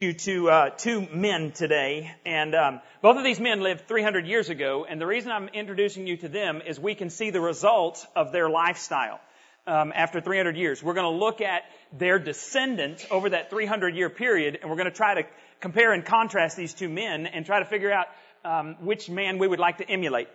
you to uh, two men today, and um, both of these men lived 300 years ago. And the reason I'm introducing you to them is we can see the result of their lifestyle um, after 300 years. We're going to look at their descendants over that 300 year period, and we're going to try to compare and contrast these two men and try to figure out um, which man we would like to emulate.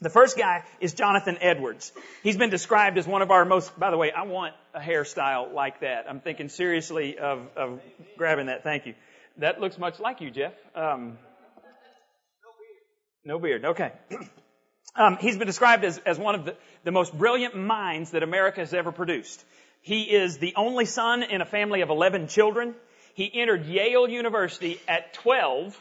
The first guy is Jonathan Edwards. He's been described as one of our most, by the way, I want a hairstyle like that. I'm thinking seriously of, of grabbing that. Thank you. That looks much like you, Jeff. Um, no beard. Okay. Um, he's been described as, as one of the, the most brilliant minds that America has ever produced. He is the only son in a family of 11 children. He entered Yale University at 12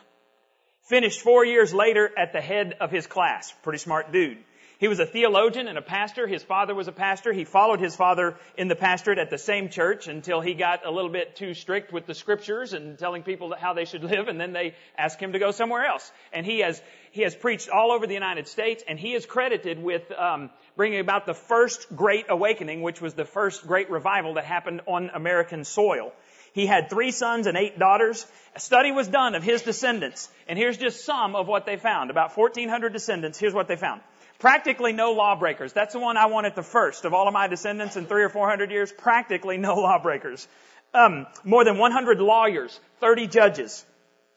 Finished four years later at the head of his class. Pretty smart dude. He was a theologian and a pastor. His father was a pastor. He followed his father in the pastorate at the same church until he got a little bit too strict with the scriptures and telling people how they should live, and then they asked him to go somewhere else. And he has he has preached all over the United States, and he is credited with um, bringing about the first Great Awakening, which was the first great revival that happened on American soil. He had three sons and eight daughters. A study was done of his descendants, and here's just some of what they found. About 1,400 descendants. Here's what they found. Practically no lawbreakers. That's the one I wanted the first of all of my descendants in three or four hundred years. Practically no lawbreakers. Um, more than 100 lawyers, 30 judges,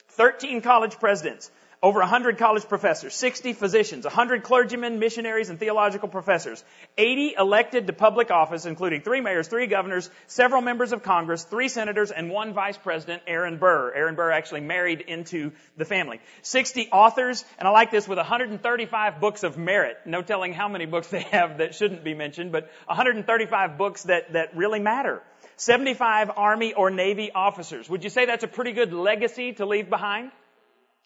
13 college presidents, over 100 college professors, 60 physicians, 100 clergymen, missionaries, and theological professors, 80 elected to public office, including three mayors, three governors, several members of Congress, three senators, and one vice president, Aaron Burr. Aaron Burr actually married into the family. 60 authors, and I like this, with 135 books of merit. No telling how many books they have that shouldn't be mentioned, but 135 books that, that really matter. 75 Army or Navy officers. Would you say that's a pretty good legacy to leave behind?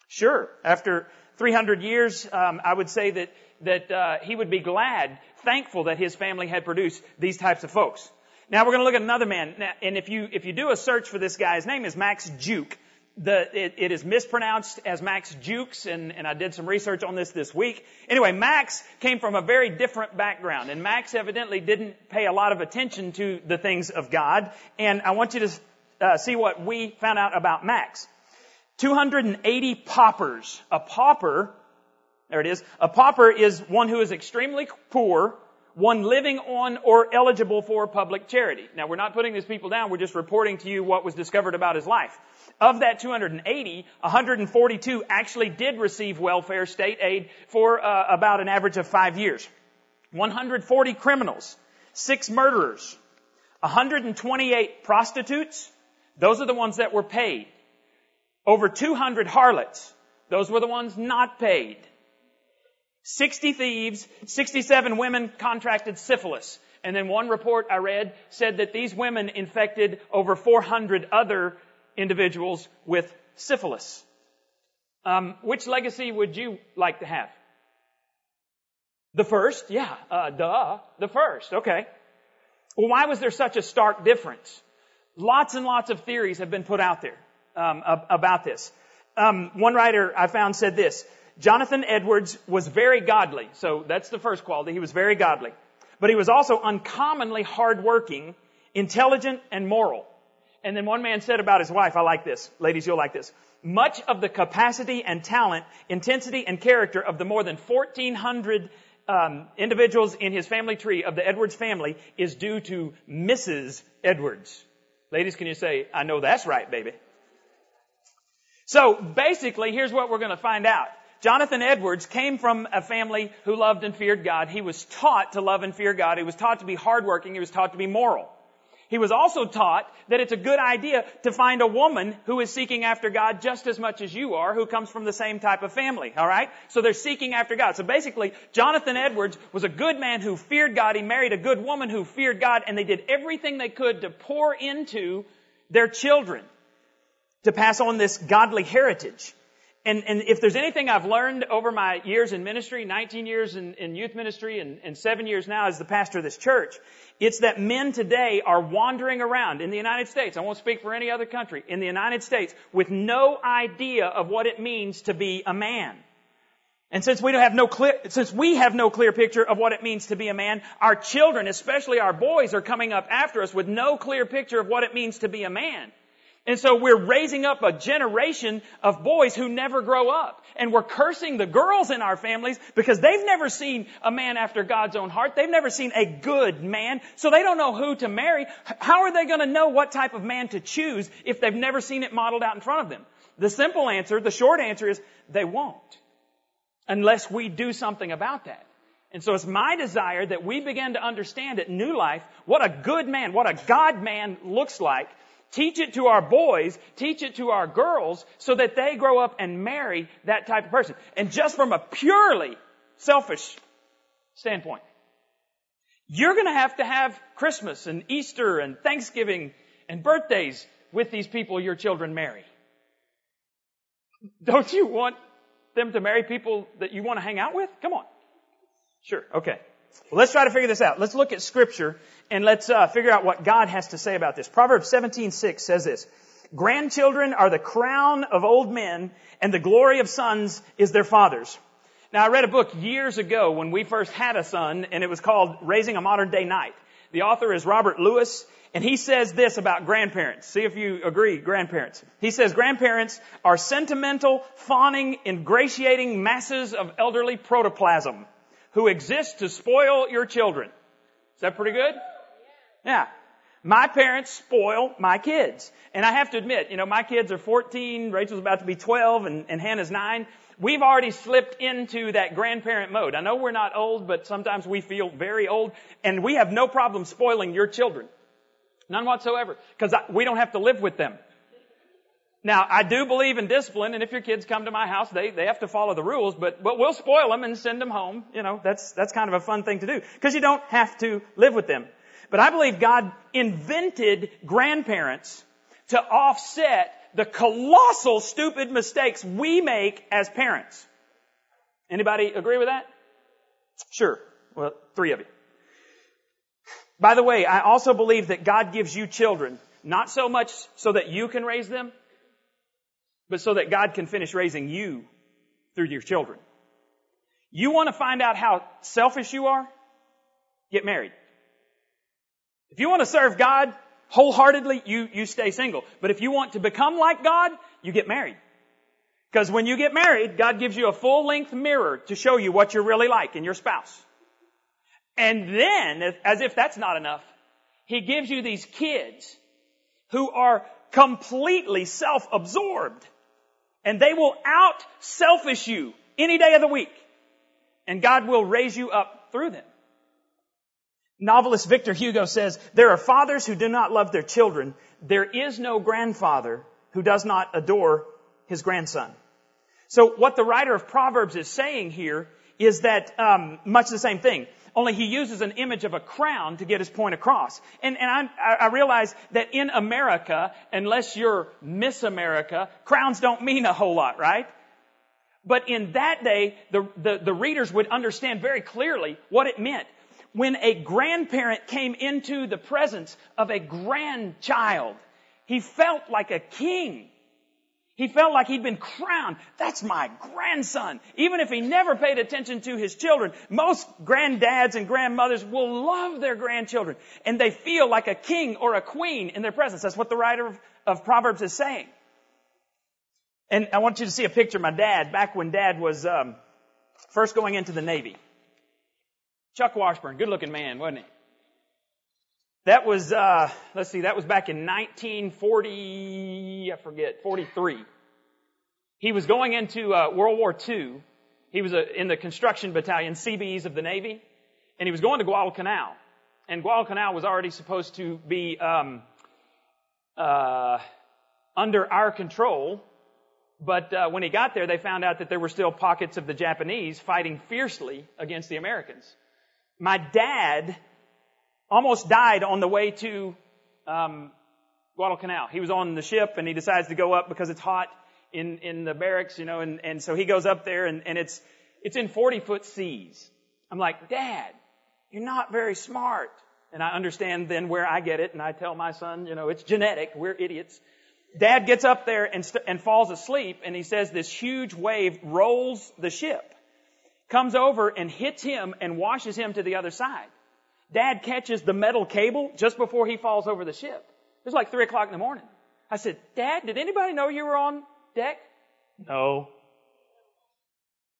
Sure, after 300 years, um, I would say that that uh, he would be glad, thankful that his family had produced these types of folks. Now we're going to look at another man, now, and if you if you do a search for this guy, his name is Max Juke. The, it, it is mispronounced as Max Jukes, and, and I did some research on this this week. Anyway, Max came from a very different background, and Max evidently didn't pay a lot of attention to the things of God. And I want you to uh, see what we found out about Max. 280 paupers. A pauper, there it is, a pauper is one who is extremely poor, one living on or eligible for public charity. Now we're not putting these people down, we're just reporting to you what was discovered about his life. Of that 280, 142 actually did receive welfare state aid for uh, about an average of five years. 140 criminals, six murderers, 128 prostitutes, those are the ones that were paid. Over 200 harlots. Those were the ones not paid. 60 thieves, 67 women contracted syphilis. And then one report I read said that these women infected over 400 other individuals with syphilis. Um, which legacy would you like to have? The first, yeah, uh, duh, the first, okay. Well, why was there such a stark difference? Lots and lots of theories have been put out there um, about this. Um, one writer I found said this: Jonathan Edwards was very godly. So that's the first quality. He was very godly, but he was also uncommonly hardworking, intelligent, and moral. And then one man said about his wife, I like this. Ladies, you'll like this. Much of the capacity and talent, intensity and character of the more than 1400 um, individuals in his family tree of the Edwards family is due to Mrs. Edwards. Ladies, can you say, I know that's right, baby? So basically, here's what we're going to find out. Jonathan Edwards came from a family who loved and feared God. He was taught to love and fear God. He was taught to be hardworking. He was taught to be moral. He was also taught that it's a good idea to find a woman who is seeking after God just as much as you are, who comes from the same type of family. Alright? So they're seeking after God. So basically, Jonathan Edwards was a good man who feared God. He married a good woman who feared God, and they did everything they could to pour into their children to pass on this godly heritage. And, and if there's anything I've learned over my years in ministry, 19 years in, in youth ministry and, and seven years now as the pastor of this church, it's that men today are wandering around in the United States. I won't speak for any other country. In the United States with no idea of what it means to be a man. And since we don't have no clear, since we have no clear picture of what it means to be a man, our children, especially our boys, are coming up after us with no clear picture of what it means to be a man. And so we're raising up a generation of boys who never grow up. And we're cursing the girls in our families because they've never seen a man after God's own heart. They've never seen a good man. So they don't know who to marry. How are they going to know what type of man to choose if they've never seen it modeled out in front of them? The simple answer, the short answer is they won't. Unless we do something about that. And so it's my desire that we begin to understand at New Life what a good man, what a God man looks like Teach it to our boys, teach it to our girls so that they grow up and marry that type of person. And just from a purely selfish standpoint, you're going to have to have Christmas and Easter and Thanksgiving and birthdays with these people your children marry. Don't you want them to marry people that you want to hang out with? Come on. Sure. Okay. Well, let's try to figure this out. Let's look at scripture and let's uh, figure out what God has to say about this. Proverbs 17:6 says this: "Grandchildren are the crown of old men, and the glory of sons is their fathers." Now, I read a book years ago when we first had a son, and it was called "Raising a Modern Day Knight." The author is Robert Lewis, and he says this about grandparents. See if you agree, grandparents. He says grandparents are sentimental, fawning, ingratiating masses of elderly protoplasm who exist to spoil your children. Is that pretty good? Yeah. My parents spoil my kids. And I have to admit, you know, my kids are 14, Rachel's about to be 12, and, and Hannah's 9. We've already slipped into that grandparent mode. I know we're not old, but sometimes we feel very old, and we have no problem spoiling your children. None whatsoever. Because we don't have to live with them. Now, I do believe in discipline, and if your kids come to my house, they, they have to follow the rules, but, but we'll spoil them and send them home. You know, that's, that's kind of a fun thing to do. Because you don't have to live with them. But I believe God invented grandparents to offset the colossal stupid mistakes we make as parents. Anybody agree with that? Sure. Well, three of you. By the way, I also believe that God gives you children, not so much so that you can raise them, but so that God can finish raising you through your children. You want to find out how selfish you are? Get married. If you want to serve God wholeheartedly, you, you stay single. But if you want to become like God, you get married. Because when you get married, God gives you a full length mirror to show you what you're really like in your spouse. And then, as if that's not enough, He gives you these kids who are completely self-absorbed and they will out selfish you any day of the week. And God will raise you up through them. Novelist Victor Hugo says, there are fathers who do not love their children. There is no grandfather who does not adore his grandson. So what the writer of Proverbs is saying here is that um, much the same thing only he uses an image of a crown to get his point across. And, and I, I realize that in America, unless you're Miss America, crowns don't mean a whole lot, right? But in that day, the, the, the readers would understand very clearly what it meant. When a grandparent came into the presence of a grandchild, he felt like a king. He felt like he'd been crowned. That's my grandson. Even if he never paid attention to his children, most granddads and grandmothers will love their grandchildren. And they feel like a king or a queen in their presence. That's what the writer of, of Proverbs is saying. And I want you to see a picture of my dad back when dad was um, first going into the Navy. Chuck Washburn, good looking man, wasn't he? That was, uh, let's see, that was back in 1940, I forget, 43. He was going into uh, World War II. He was uh, in the construction battalion, Seabees of the Navy, and he was going to Guadalcanal. And Guadalcanal was already supposed to be um, uh, under our control, but uh, when he got there, they found out that there were still pockets of the Japanese fighting fiercely against the Americans. My dad almost died on the way to um, Guadalcanal. He was on the ship and he decides to go up because it's hot in in the barracks, you know, and and so he goes up there and and it's it's in 40 foot seas. I'm like, Dad, you're not very smart. And I understand then where I get it, and I tell my son, you know, it's genetic. We're idiots. Dad gets up there and, st- and falls asleep, and he says this huge wave rolls the ship, comes over and hits him and washes him to the other side. Dad catches the metal cable just before he falls over the ship. It's like three o'clock in the morning. I said, Dad, did anybody know you were on deck? No.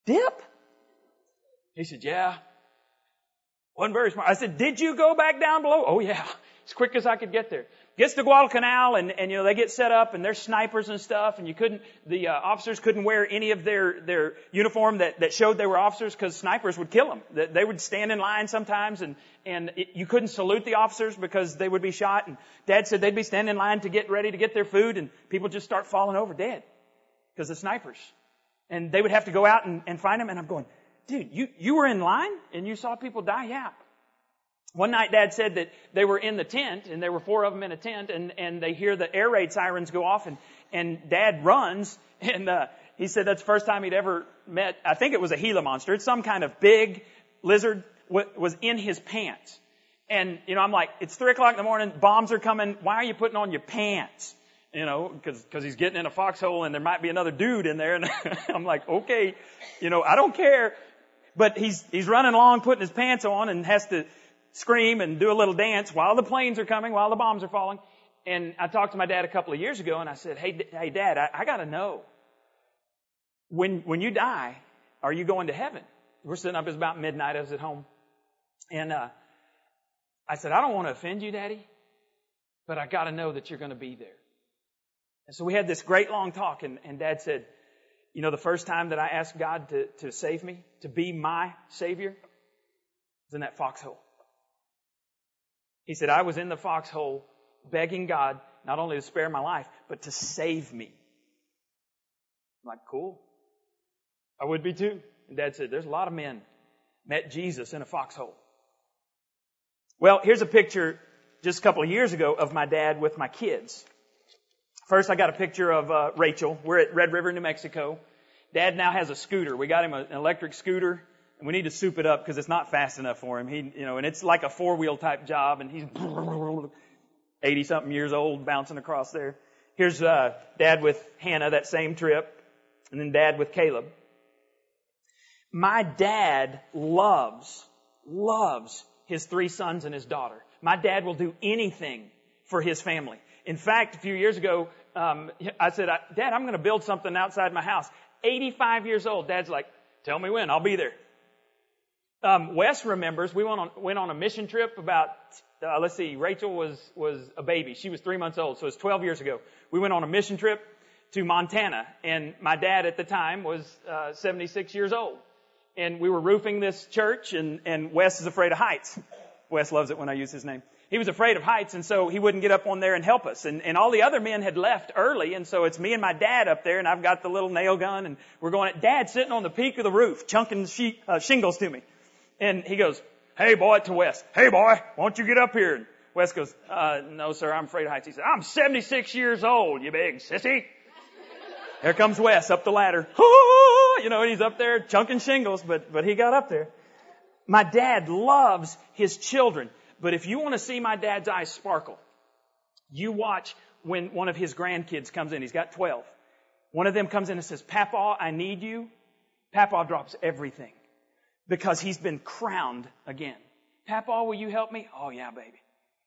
Dip? He said, yeah. Wasn't very smart. I said, did you go back down below? Oh yeah. As quick as I could get there. Gets to Guadalcanal and, and you know, they get set up and there's snipers and stuff and you couldn't, the uh, officers couldn't wear any of their, their uniform that, that showed they were officers because snipers would kill them. They, they would stand in line sometimes and, and it, you couldn't salute the officers because they would be shot and dad said they'd be standing in line to get ready to get their food and people just start falling over dead because the snipers. And they would have to go out and, and find them and I'm going, dude, you, you were in line and you saw people die? Yeah. One night dad said that they were in the tent and there were four of them in a tent and, and they hear the air raid sirens go off and, and dad runs and, uh, he said that's the first time he'd ever met, I think it was a Gila monster. It's some kind of big lizard was in his pants. And, you know, I'm like, it's three o'clock in the morning, bombs are coming, why are you putting on your pants? You know, cause, cause he's getting in a foxhole and there might be another dude in there and I'm like, okay, you know, I don't care. But he's, he's running along, putting his pants on and has to scream and do a little dance while the planes are coming, while the bombs are falling. And I talked to my dad a couple of years ago and I said, hey, hey dad, I, I gotta know. When, when you die, are you going to heaven? We're sitting up, it's about midnight, I was at home. And, uh, I said, I don't want to offend you, daddy, but I gotta know that you're gonna be there. And so we had this great long talk and, and dad said, you know, the first time that I asked God to, to save me, to be my Savior, was in that foxhole. He said, I was in the foxhole begging God not only to spare my life, but to save me. I'm like, cool. I would be too. And dad said, there's a lot of men met Jesus in a foxhole. Well, here's a picture just a couple of years ago of my dad with my kids. First, I got a picture of uh, Rachel. We're at Red River, New Mexico. Dad now has a scooter. We got him an electric scooter, we need to soup it up because it's not fast enough for him. He, you know, and it's like a four wheel type job, and he's 80 something years old bouncing across there. Here's uh, Dad with Hannah that same trip, and then Dad with Caleb. My dad loves, loves his three sons and his daughter. My dad will do anything for his family. In fact, a few years ago, um, I said, Dad, I'm going to build something outside my house. 85 years old. Dad's like, tell me when, I'll be there. Um, Wes remembers we went on went on a mission trip about uh, let's see, Rachel was was a baby. She was three months old, so it's 12 years ago. We went on a mission trip to Montana, and my dad at the time was uh, 76 years old, and we were roofing this church, and and Wes is afraid of heights. Wes loves it when I use his name he was afraid of heights and so he wouldn't get up on there and help us. And, and all the other men had left early and so it's me and my dad up there and I've got the little nail gun and we're going at dad sitting on the peak of the roof chunking she, uh, shingles to me. And he goes, hey boy, to Wes, hey boy, why don't you get up here? And Wes goes, uh, no sir, I'm afraid of heights. He said, I'm 76 years old, you big sissy. Here comes Wes up the ladder. you know, he's up there chunking shingles, but, but he got up there. My dad loves his children. But if you want to see my dad's eyes sparkle, you watch when one of his grandkids comes in. He's got 12. One of them comes in and says, Papa, I need you. Papa drops everything because he's been crowned again. Papa, will you help me? Oh yeah, baby.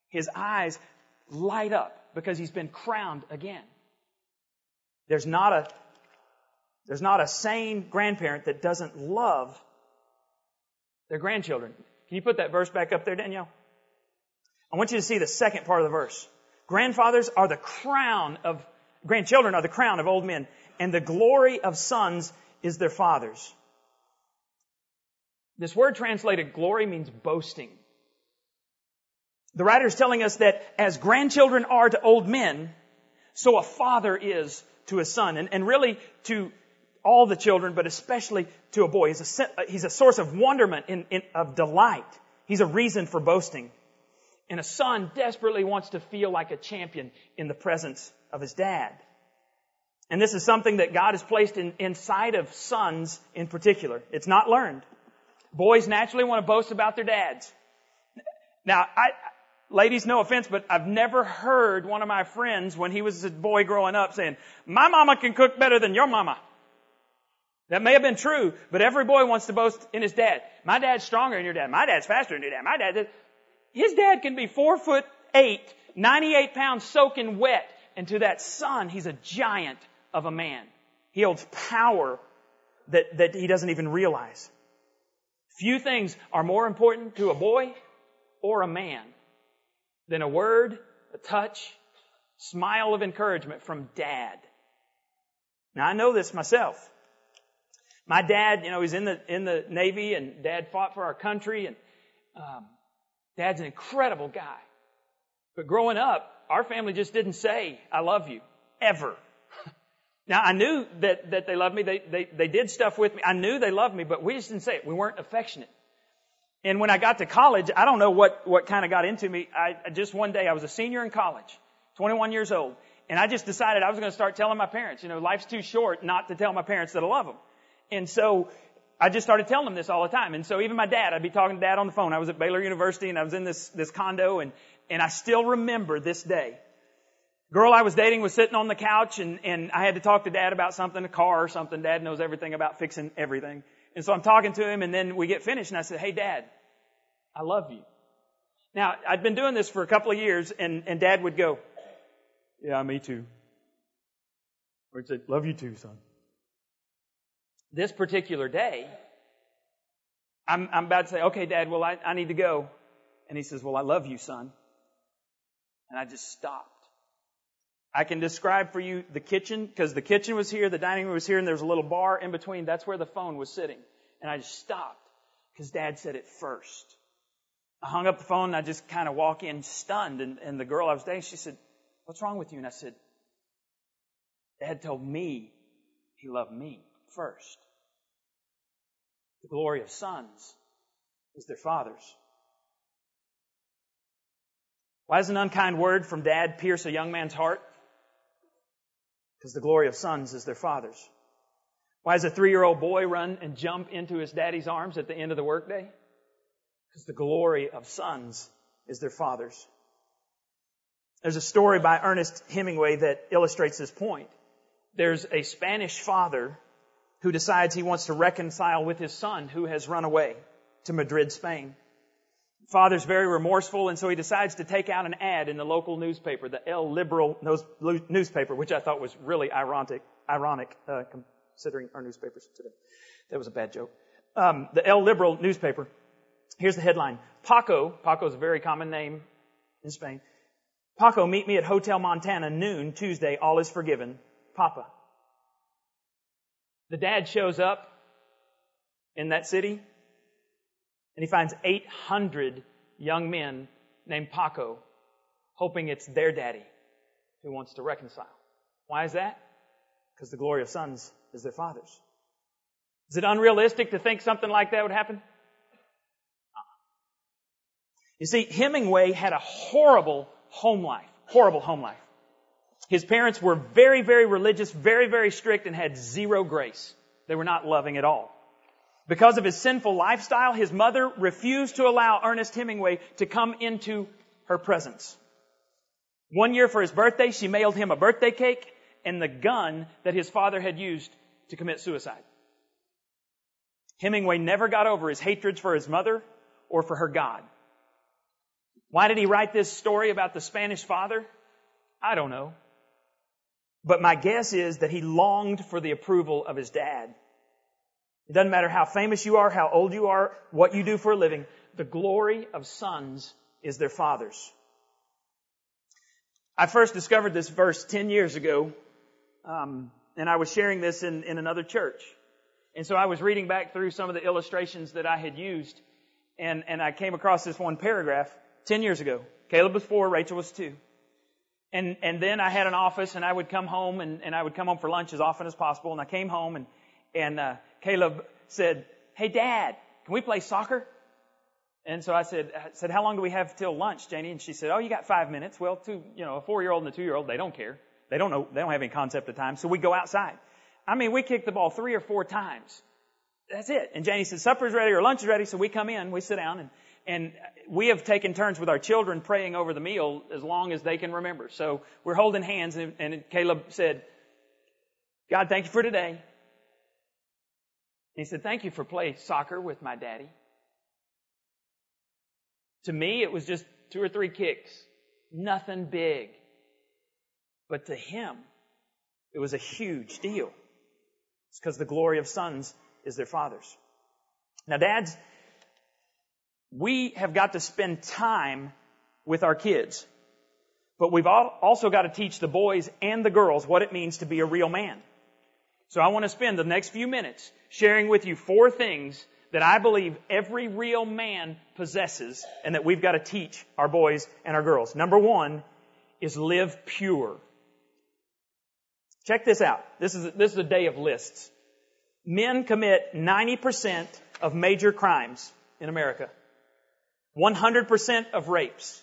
His eyes light up because he's been crowned again. There's not a, there's not a sane grandparent that doesn't love their grandchildren. Can you put that verse back up there, Danielle? I want you to see the second part of the verse. Grandfathers are the crown of, grandchildren are the crown of old men, and the glory of sons is their fathers. This word translated glory means boasting. The writer is telling us that as grandchildren are to old men, so a father is to a son. And, and really to all the children, but especially to a boy. He's a, he's a source of wonderment, in, in, of delight. He's a reason for boasting. And a son desperately wants to feel like a champion in the presence of his dad. And this is something that God has placed in, inside of sons in particular. It's not learned. Boys naturally want to boast about their dads. Now, I, ladies, no offense, but I've never heard one of my friends when he was a boy growing up saying, my mama can cook better than your mama. That may have been true, but every boy wants to boast in his dad. My dad's stronger than your dad. My dad's faster than your dad. My dad, his dad can be four foot eight, 98 pounds soaking wet, And to that son, he's a giant of a man. He holds power that, that he doesn't even realize. Few things are more important to a boy or a man than a word, a touch, smile of encouragement from dad. Now I know this myself. My dad, you know, he's in the in the Navy, and Dad fought for our country, and um, Dad's an incredible guy. But growing up, our family just didn't say "I love you" ever. now I knew that that they loved me. They they they did stuff with me. I knew they loved me, but we just didn't say it. We weren't affectionate. And when I got to college, I don't know what what kind of got into me. I just one day I was a senior in college, 21 years old, and I just decided I was going to start telling my parents. You know, life's too short not to tell my parents that I love them. And so I just started telling them this all the time. And so even my dad, I'd be talking to dad on the phone. I was at Baylor University and I was in this, this condo and, and I still remember this day. Girl I was dating was sitting on the couch and, and I had to talk to dad about something, a car or something. Dad knows everything about fixing everything. And so I'm talking to him and then we get finished and I said, Hey dad, I love you. Now, I'd been doing this for a couple of years and, and dad would go, Yeah, me too. Or he'd say, Love you too, son this particular day, I'm, I'm about to say, okay, dad, well, I, I need to go. And he says, well, I love you, son. And I just stopped. I can describe for you the kitchen, because the kitchen was here, the dining room was here, and there was a little bar in between. That's where the phone was sitting. And I just stopped, because dad said it first. I hung up the phone and I just kind of walk in stunned. And, and the girl I was dating, she said, what's wrong with you? And I said, dad told me he loved me first. The glory of sons is their fathers. Why does an unkind word from dad pierce a young man's heart? Because the glory of sons is their fathers. Why does a three-year-old boy run and jump into his daddy's arms at the end of the workday? Because the glory of sons is their fathers. There's a story by Ernest Hemingway that illustrates this point. There's a Spanish father who decides he wants to reconcile with his son who has run away to Madrid, Spain. Father's very remorseful, and so he decides to take out an ad in the local newspaper, the El Liberal newspaper, which I thought was really ironic, ironic uh, considering our newspapers today. That was a bad joke. Um, the El Liberal newspaper. Here's the headline: Paco. Paco is a very common name in Spain. Paco, meet me at Hotel Montana noon Tuesday. All is forgiven. Papa. The dad shows up in that city and he finds 800 young men named Paco hoping it's their daddy who wants to reconcile. Why is that? Because the glory of sons is their fathers. Is it unrealistic to think something like that would happen? You see, Hemingway had a horrible home life. Horrible home life. His parents were very, very religious, very, very strict, and had zero grace. They were not loving at all. Because of his sinful lifestyle, his mother refused to allow Ernest Hemingway to come into her presence. One year for his birthday, she mailed him a birthday cake and the gun that his father had used to commit suicide. Hemingway never got over his hatreds for his mother or for her God. Why did he write this story about the Spanish father? I don't know. But my guess is that he longed for the approval of his dad. It doesn't matter how famous you are, how old you are, what you do for a living. The glory of sons is their fathers. I first discovered this verse 10 years ago, um, and I was sharing this in, in another church. And so I was reading back through some of the illustrations that I had used, and, and I came across this one paragraph 10 years ago. Caleb was four, Rachel was two. And, and then I had an office and I would come home and, and I would come home for lunch as often as possible. And I came home and, and, uh, Caleb said, Hey dad, can we play soccer? And so I said, I said, how long do we have till lunch, Janie? And she said, oh, you got five minutes. Well, two, you know, a four-year-old and a two-year-old, they don't care. They don't know, they don't have any concept of time. So we go outside. I mean, we kicked the ball three or four times. That's it. And Janie said, supper's ready or lunch is ready. So we come in, we sit down and, and we have taken turns with our children praying over the meal as long as they can remember. So we're holding hands and, and Caleb said, God, thank you for today. He said, thank you for playing soccer with my daddy. To me, it was just two or three kicks. Nothing big. But to him, it was a huge deal. It's because the glory of sons is their fathers. Now, dads, we have got to spend time with our kids. But we've also got to teach the boys and the girls what it means to be a real man. So I want to spend the next few minutes sharing with you four things that I believe every real man possesses and that we've got to teach our boys and our girls. Number one is live pure. Check this out. This is, this is a day of lists. Men commit 90% of major crimes in America. 100% of rapes.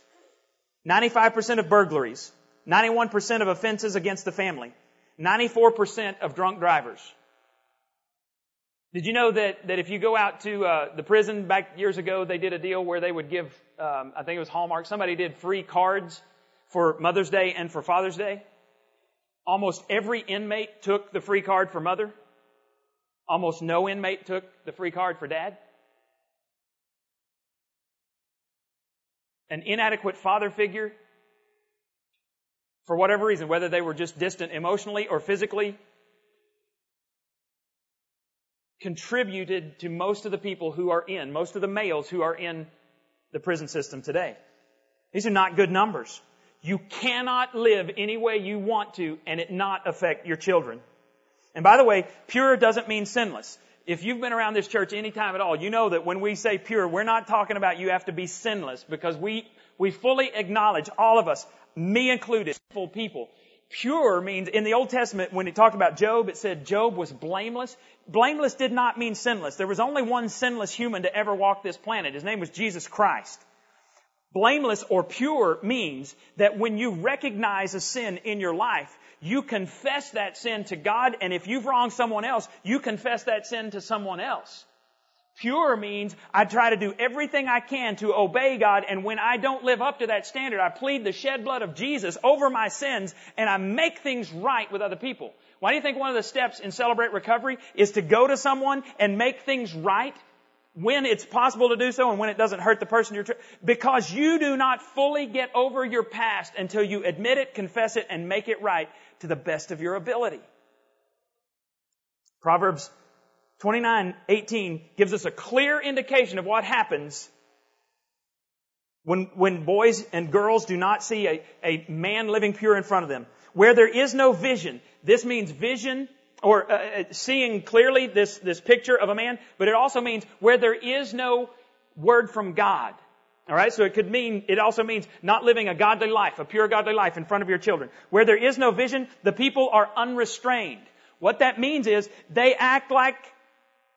95% of burglaries. 91% of offenses against the family. 94% of drunk drivers. Did you know that, that if you go out to uh, the prison back years ago, they did a deal where they would give, um, I think it was Hallmark, somebody did free cards for Mother's Day and for Father's Day. Almost every inmate took the free card for mother. Almost no inmate took the free card for dad. An inadequate father figure, for whatever reason, whether they were just distant emotionally or physically, contributed to most of the people who are in, most of the males who are in the prison system today. These are not good numbers. You cannot live any way you want to and it not affect your children. And by the way, pure doesn't mean sinless. If you've been around this church any time at all, you know that when we say pure, we're not talking about you have to be sinless because we, we fully acknowledge all of us, me included, full people. Pure means, in the Old Testament, when it talked about Job, it said Job was blameless. Blameless did not mean sinless. There was only one sinless human to ever walk this planet. His name was Jesus Christ. Blameless or pure means that when you recognize a sin in your life, you confess that sin to God, and if you've wronged someone else, you confess that sin to someone else. Pure means I try to do everything I can to obey God, and when I don't live up to that standard, I plead the shed blood of Jesus over my sins, and I make things right with other people. Why do you think one of the steps in Celebrate Recovery is to go to someone and make things right? When it's possible to do so and when it doesn't hurt the person you're, tr- because you do not fully get over your past until you admit it, confess it, and make it right to the best of your ability. Proverbs 29:18 gives us a clear indication of what happens when, when boys and girls do not see a, a man living pure in front of them. Where there is no vision, this means vision or uh, uh, seeing clearly this, this picture of a man, but it also means where there is no word from God. Alright, so it could mean, it also means not living a godly life, a pure godly life in front of your children. Where there is no vision, the people are unrestrained. What that means is they act like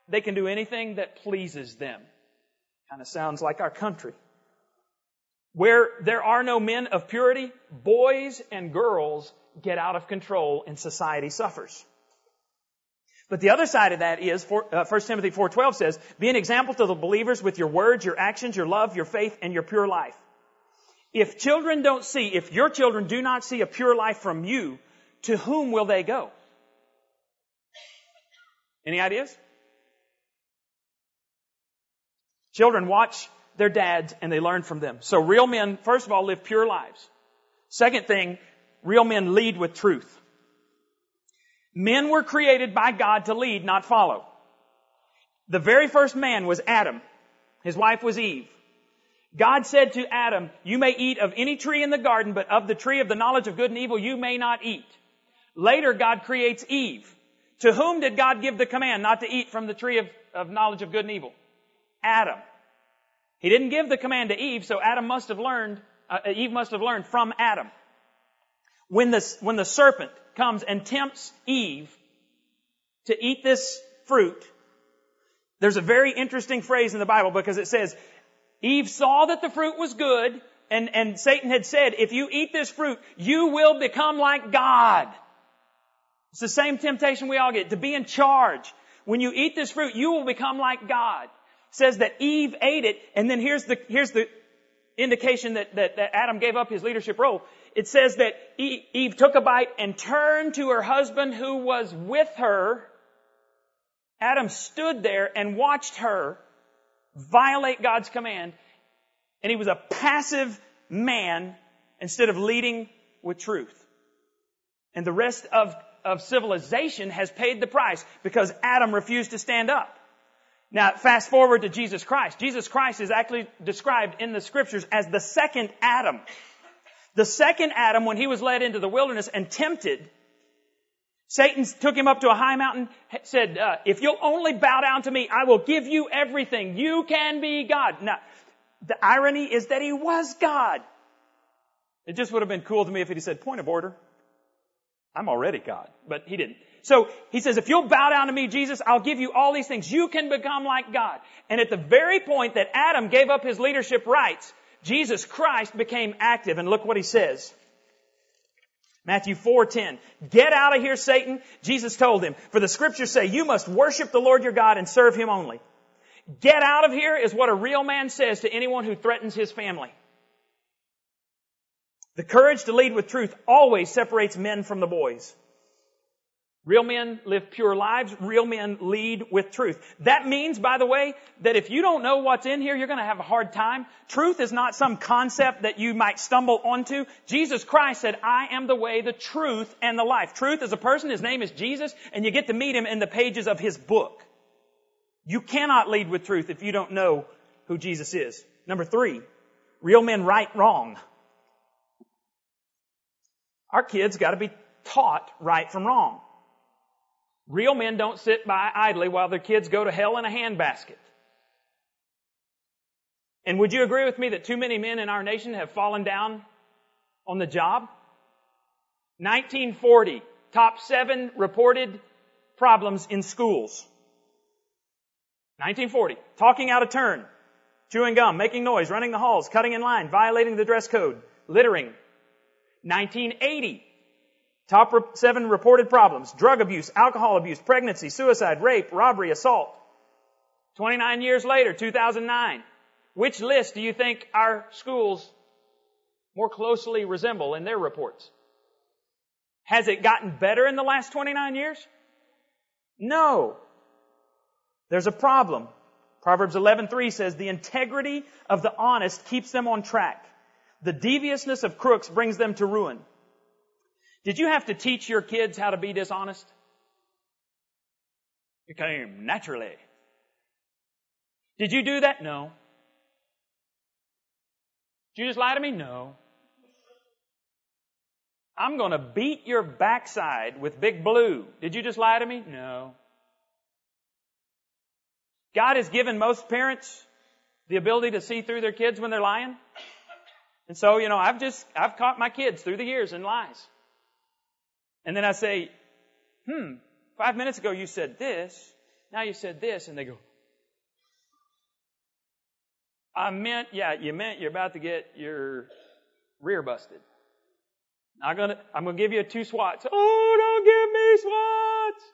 they can do anything that pleases them. Kind of sounds like our country. Where there are no men of purity, boys and girls get out of control and society suffers. But the other side of that is, for, uh, 1 Timothy 4.12 says, be an example to the believers with your words, your actions, your love, your faith, and your pure life. If children don't see, if your children do not see a pure life from you, to whom will they go? Any ideas? Children watch their dads and they learn from them. So real men, first of all, live pure lives. Second thing, real men lead with truth. Men were created by God to lead, not follow. The very first man was Adam. His wife was Eve. God said to Adam, you may eat of any tree in the garden, but of the tree of the knowledge of good and evil you may not eat. Later God creates Eve. To whom did God give the command not to eat from the tree of, of knowledge of good and evil? Adam. He didn't give the command to Eve, so Adam must have learned, uh, Eve must have learned from Adam. When the, when the serpent comes and tempts Eve to eat this fruit, there's a very interesting phrase in the Bible because it says, Eve saw that the fruit was good, and, and Satan had said, if you eat this fruit, you will become like God. It's the same temptation we all get, to be in charge. When you eat this fruit, you will become like God. Says that Eve ate it, and then here's the, here's the indication that, that, that Adam gave up his leadership role. It says that Eve took a bite and turned to her husband who was with her. Adam stood there and watched her violate God's command, and he was a passive man instead of leading with truth. And the rest of, of civilization has paid the price because Adam refused to stand up. Now, fast forward to Jesus Christ. Jesus Christ is actually described in the scriptures as the second Adam. The second Adam, when he was led into the wilderness and tempted, Satan took him up to a high mountain, said, uh, if you'll only bow down to me, I will give you everything. You can be God. Now, the irony is that he was God. It just would have been cool to me if he said, point of order. I'm already God. But he didn't. So he says, if you'll bow down to me, Jesus, I'll give you all these things. You can become like God. And at the very point that Adam gave up his leadership rights, Jesus Christ became active. And look what he says. Matthew 4:10. Get out of here, Satan. Jesus told him, for the scriptures say, you must worship the Lord your God and serve him only. Get out of here is what a real man says to anyone who threatens his family. The courage to lead with truth always separates men from the boys. Real men live pure lives. Real men lead with truth. That means, by the way, that if you don't know what's in here, you're going to have a hard time. Truth is not some concept that you might stumble onto. Jesus Christ said, I am the way, the truth, and the life. Truth is a person. His name is Jesus, and you get to meet him in the pages of his book. You cannot lead with truth if you don't know who Jesus is. Number three, real men right wrong. Our kids got to be taught right from wrong. Real men don't sit by idly while their kids go to hell in a handbasket. And would you agree with me that too many men in our nation have fallen down on the job? 1940, top seven reported problems in schools. 1940, talking out of turn, chewing gum, making noise, running the halls, cutting in line, violating the dress code, littering. 1980, Top seven reported problems. Drug abuse, alcohol abuse, pregnancy, suicide, rape, robbery, assault. 29 years later, 2009. Which list do you think our schools more closely resemble in their reports? Has it gotten better in the last 29 years? No. There's a problem. Proverbs 11:3 says, "The integrity of the honest keeps them on track. The deviousness of crooks brings them to ruin." Did you have to teach your kids how to be dishonest? It came naturally. Did you do that? No. Did you just lie to me? No. I'm going to beat your backside with big blue. Did you just lie to me? No. God has given most parents the ability to see through their kids when they're lying. And so, you know, I've just, I've caught my kids through the years in lies. And then I say, hmm, five minutes ago you said this, now you said this, and they go, I meant, yeah, you meant you're about to get your rear busted. I'm gonna, I'm gonna give you two swats. Oh, don't give me swats!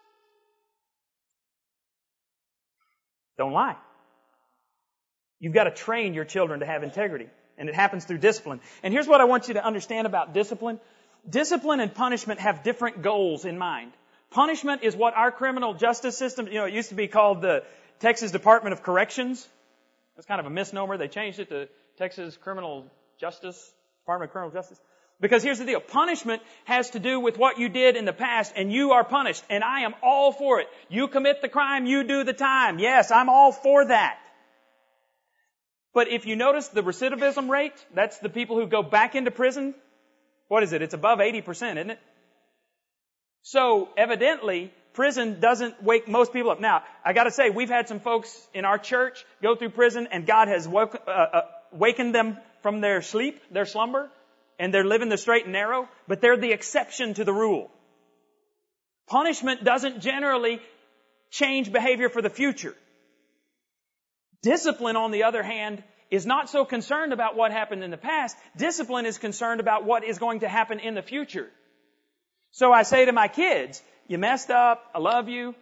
Don't lie. You've got to train your children to have integrity. And it happens through discipline. And here's what I want you to understand about discipline discipline and punishment have different goals in mind. Punishment is what our criminal justice system, you know, it used to be called the Texas Department of Corrections. That's kind of a misnomer. They changed it to Texas Criminal Justice, Department of Criminal Justice. Because here's the deal. Punishment has to do with what you did in the past and you are punished and I am all for it. You commit the crime, you do the time. Yes, I'm all for that. But if you notice the recidivism rate, that's the people who go back into prison what is it? It's above 80%, isn't it? So evidently, prison doesn't wake most people up. Now, I gotta say, we've had some folks in our church go through prison and God has woke, uh, uh, wakened them from their sleep, their slumber, and they're living the straight and narrow, but they're the exception to the rule. Punishment doesn't generally change behavior for the future. Discipline, on the other hand, is not so concerned about what happened in the past. Discipline is concerned about what is going to happen in the future. So I say to my kids, you messed up. I love you.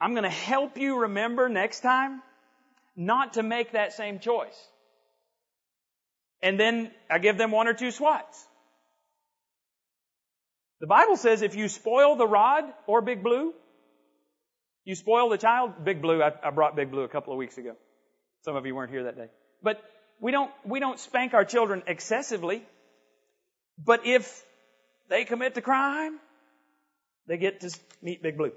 I'm going to help you remember next time not to make that same choice. And then I give them one or two swats. The Bible says if you spoil the rod or Big Blue, you spoil the child. Big Blue, I, I brought Big Blue a couple of weeks ago. Some of you weren't here that day. But we don't, we don't spank our children excessively. But if they commit the crime, They get to meet Big Blue.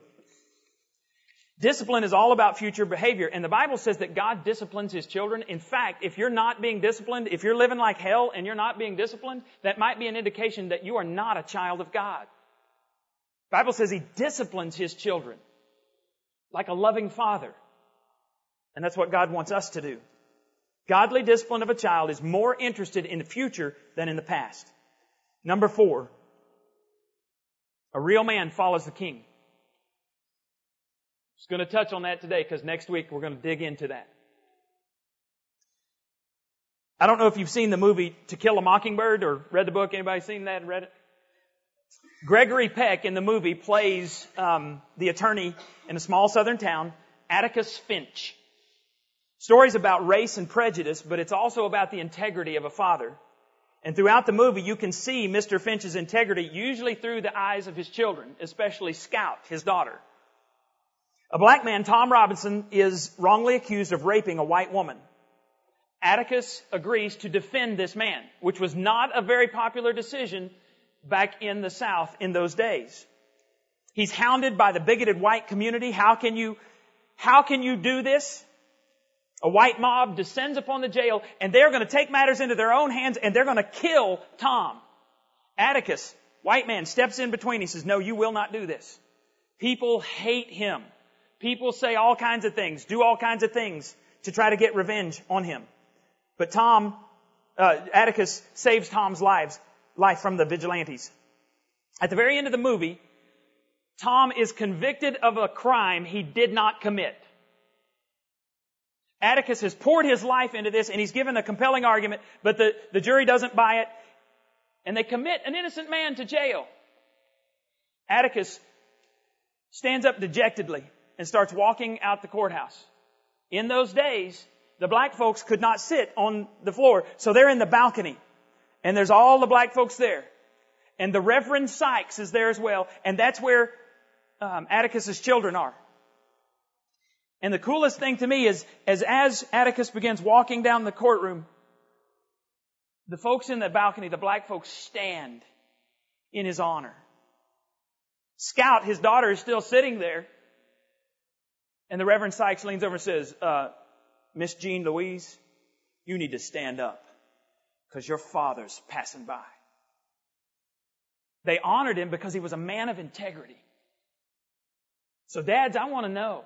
Discipline is all about future behavior, and the Bible says that God disciplines His children. In fact, if you're not being disciplined, if you're living like hell and you're not being disciplined, that might be an indication that you are not a child of God. The Bible says He disciplines His children like a loving father. And that's what God wants us to do. Godly discipline of a child is more interested in the future than in the past. Number four, a real man follows the king. Just going to touch on that today because next week we're going to dig into that. I don't know if you've seen the movie To Kill a Mockingbird or read the book. Anybody seen that read it? Gregory Peck in the movie plays um, the attorney in a small southern town, Atticus Finch. Stories about race and prejudice, but it's also about the integrity of a father. And throughout the movie, you can see Mr. Finch's integrity usually through the eyes of his children, especially Scout, his daughter. A black man, Tom Robinson, is wrongly accused of raping a white woman. Atticus agrees to defend this man, which was not a very popular decision back in the South in those days. He's hounded by the bigoted white community. How can you, how can you do this? A white mob descends upon the jail and they're going to take matters into their own hands and they're going to kill Tom. Atticus, white man, steps in between. He says, no, you will not do this. People hate him. People say all kinds of things, do all kinds of things to try to get revenge on him. But Tom, uh, Atticus saves Tom's lives, life from the vigilantes. At the very end of the movie, Tom is convicted of a crime he did not commit. Atticus has poured his life into this and he's given a compelling argument, but the, the jury doesn't buy it and they commit an innocent man to jail. Atticus stands up dejectedly and starts walking out the courthouse. In those days, the black folks could not sit on the floor, so they're in the balcony. And there's all the black folks there. And the Reverend Sykes is there as well, and that's where um, Atticus's children are. And the coolest thing to me is, as as Atticus begins walking down the courtroom, the folks in the balcony, the black folks stand in his honor. Scout, his daughter, is still sitting there. And the Reverend Sykes leans over and says, uh, Miss Jean Louise, you need to stand up because your father's passing by. They honored him because he was a man of integrity. So dads, I want to know,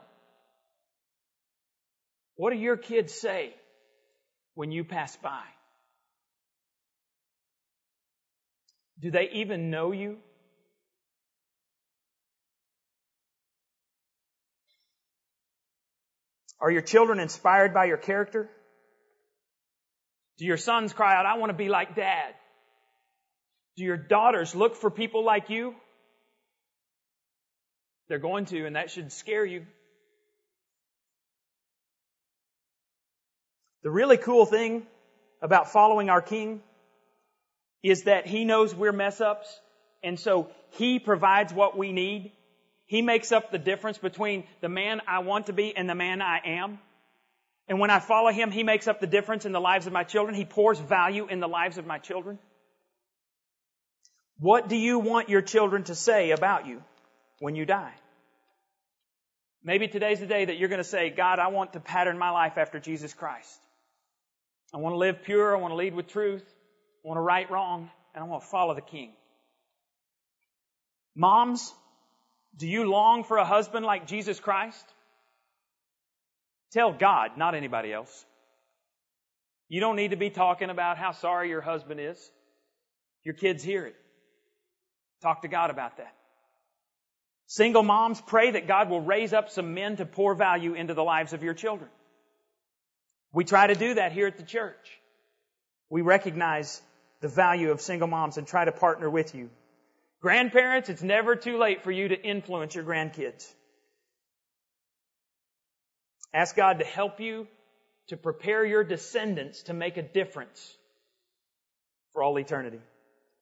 what do your kids say when you pass by? Do they even know you? Are your children inspired by your character? Do your sons cry out, I want to be like dad? Do your daughters look for people like you? They're going to, and that should scare you. The really cool thing about following our King is that He knows we're mess ups, and so He provides what we need. He makes up the difference between the man I want to be and the man I am. And when I follow Him, He makes up the difference in the lives of my children. He pours value in the lives of my children. What do you want your children to say about you when you die? Maybe today's the day that you're going to say, God, I want to pattern my life after Jesus Christ. I want to live pure. I want to lead with truth. I want to right wrong. And I want to follow the King. Moms, do you long for a husband like Jesus Christ? Tell God, not anybody else. You don't need to be talking about how sorry your husband is. Your kids hear it. Talk to God about that. Single moms, pray that God will raise up some men to pour value into the lives of your children. We try to do that here at the church. We recognize the value of single moms and try to partner with you Grandparents, it's never too late for you to influence your grandkids. Ask God to help you to prepare your descendants to make a difference for all eternity.